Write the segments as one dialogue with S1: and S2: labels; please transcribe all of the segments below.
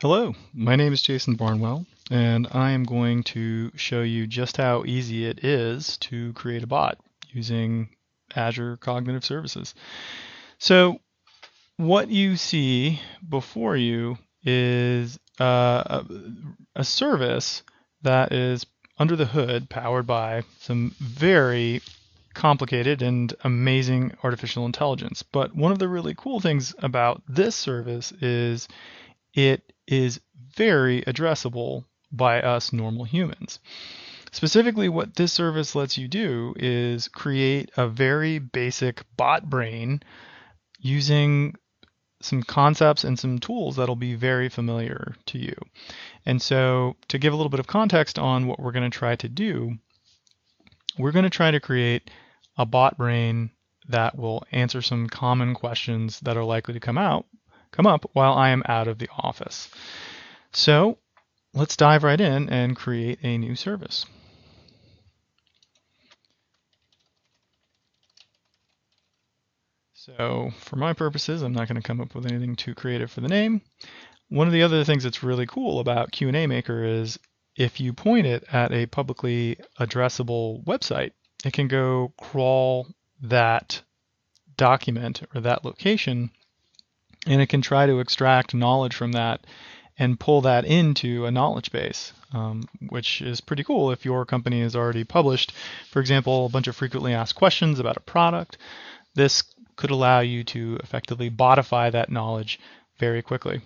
S1: Hello, my name is Jason Barnwell, and I am going to show you just how easy it is to create a bot using Azure Cognitive Services. So what you see before you is uh, a, a service that is under the hood powered by some very complicated and amazing artificial intelligence. But one of the really cool things about this service is it is very addressable by us normal humans. Specifically, what this service lets you do is create a very basic bot brain using some concepts and some tools that'll be very familiar to you. And so, to give a little bit of context on what we're going to try to do, we're going to try to create a bot brain that will answer some common questions that are likely to come out come up while I am out of the office. So let's dive right in and create a new service. So for my purposes, I'm not going to come up with anything too creative for the name. One of the other things that's really cool about QnA Maker is if you point it at a publicly addressable website, it can go crawl that document or that location and it can try to extract knowledge from that and pull that into a knowledge base, um, which is pretty cool if your company has already published, for example, a bunch of frequently asked questions about a product. This could allow you to effectively botify that knowledge very quickly.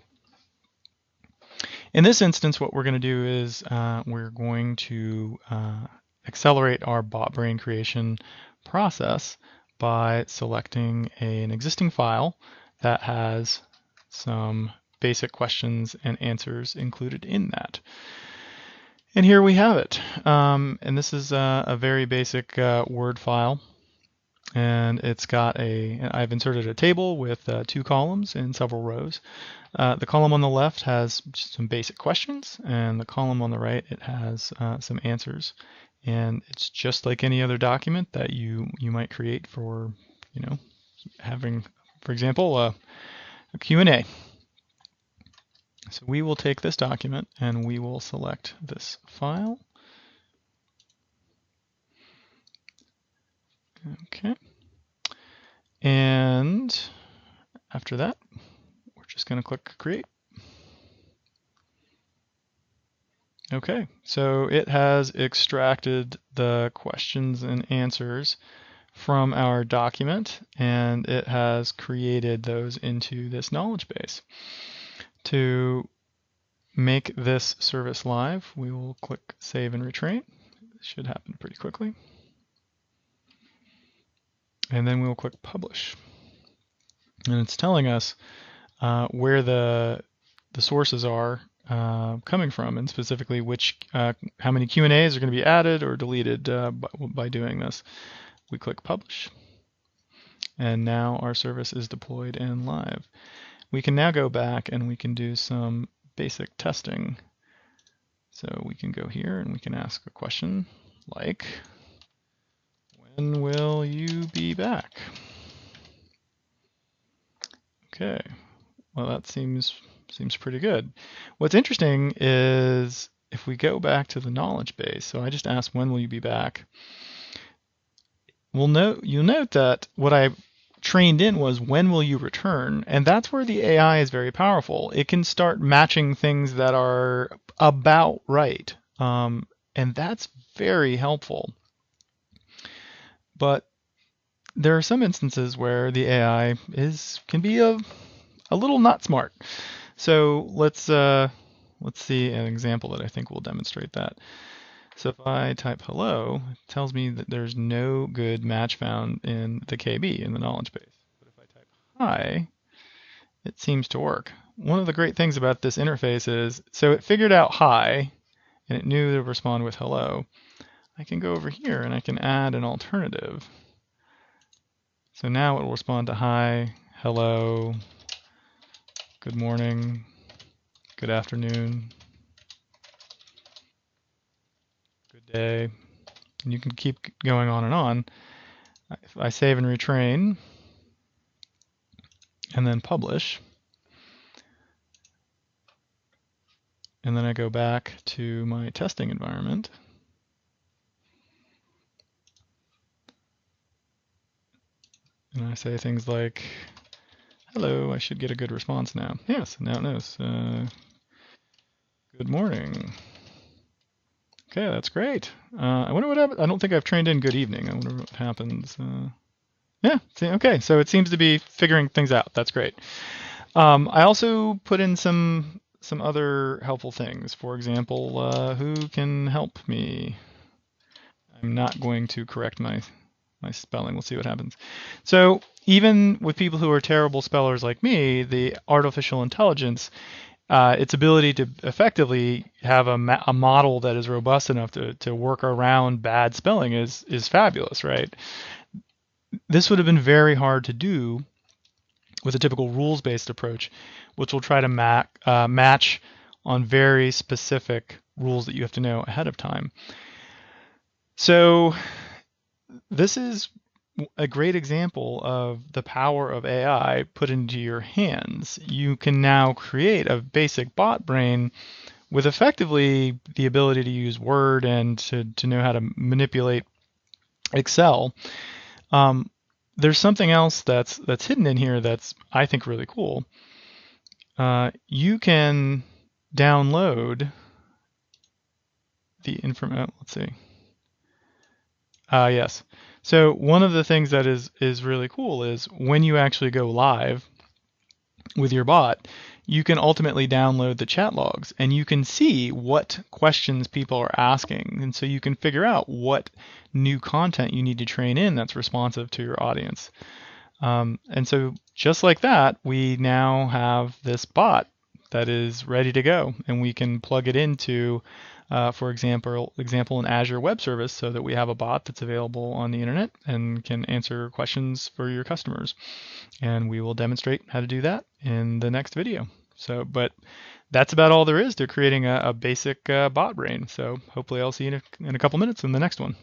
S1: In this instance, what we're going to do is uh, we're going to uh, accelerate our bot brain creation process by selecting a, an existing file that has some basic questions and answers included in that. And here we have it. Um, and this is a, a very basic uh, Word file. And it's got a, I've inserted a table with uh, two columns and several rows. Uh, the column on the left has some basic questions, and the column on the right, it has uh, some answers. And it's just like any other document that you, you might create for, you know, having for example, uh, a Q&A. So we will take this document and we will select this file. Okay. And after that, we're just going to click Create. Okay, so it has extracted the questions and answers from our document and it has created those into this knowledge base. To make this service live, we will click Save and Retrain. This should happen pretty quickly. And then we will click Publish. And it's telling us uh, where the the sources are uh, coming from, and specifically which uh, how many Q and A's are going to be added or deleted uh, by, by doing this. We click publish. And now our service is deployed and live. We can now go back and we can do some basic testing. So we can go here and we can ask a question like, when will you be back? Okay, well that seems seems pretty good. What's interesting is if we go back to the knowledge base, so I just asked when will you be back, well, note you'll note that what I trained in was when will you return, and that's where the AI is very powerful. It can start matching things that are about right, um, and that's very helpful. But there are some instances where the AI is can be a a little not smart. So let's uh, let's see an example that I think will demonstrate that. So if I type hello, it tells me that there's no good match found in the KB, in the knowledge base. But if I type hi, it seems to work. One of the great things about this interface is, so it figured out hi, and it knew to respond with hello. I can go over here and I can add an alternative. So now it will respond to hi, hello, good morning, good afternoon, day. And you can keep going on and on. If I save and retrain and then publish, and then I go back to my testing environment. And I say things like, hello, I should get a good response now. Yes, now it knows. Uh, good morning. Okay, that's great. Uh, I wonder what happens. I don't think I've trained in good evening. I wonder what happens. Uh, yeah, okay, so it seems to be figuring things out. That's great. Um, I also put in some some other helpful things. For example, uh, who can help me? I'm not going to correct my my spelling. We'll see what happens. So even with people who are terrible spellers like me, the artificial intelligence, uh, its ability to effectively have a, ma- a model that is robust enough to, to work around bad spelling is is fabulous, right? This would have been very hard to do with a typical rules-based approach, which will try to ma- uh, match on very specific rules that you have to know ahead of time. So this is a great example of the power of AI put into your hands. You can now create a basic bot brain with effectively the ability to use Word and to, to know how to manipulate Excel. Um, there's something else that's that's hidden in here that's I think really cool. Uh, you can download the information. Oh, let's see. Uh, yes. So one of the things that is is really cool is when you actually go live with your bot, you can ultimately download the chat logs and you can see what questions people are asking. And so you can figure out what new content you need to train in that's responsive to your audience. Um, and so just like that, we now have this bot that is ready to go and we can plug it into uh, for example, example an Azure Web Service, so that we have a bot that's available on the internet and can answer questions for your customers. And we will demonstrate how to do that in the next video. So, but that's about all there is to creating a, a basic uh, bot brain. So hopefully I'll see you in a, in a couple minutes in the next one.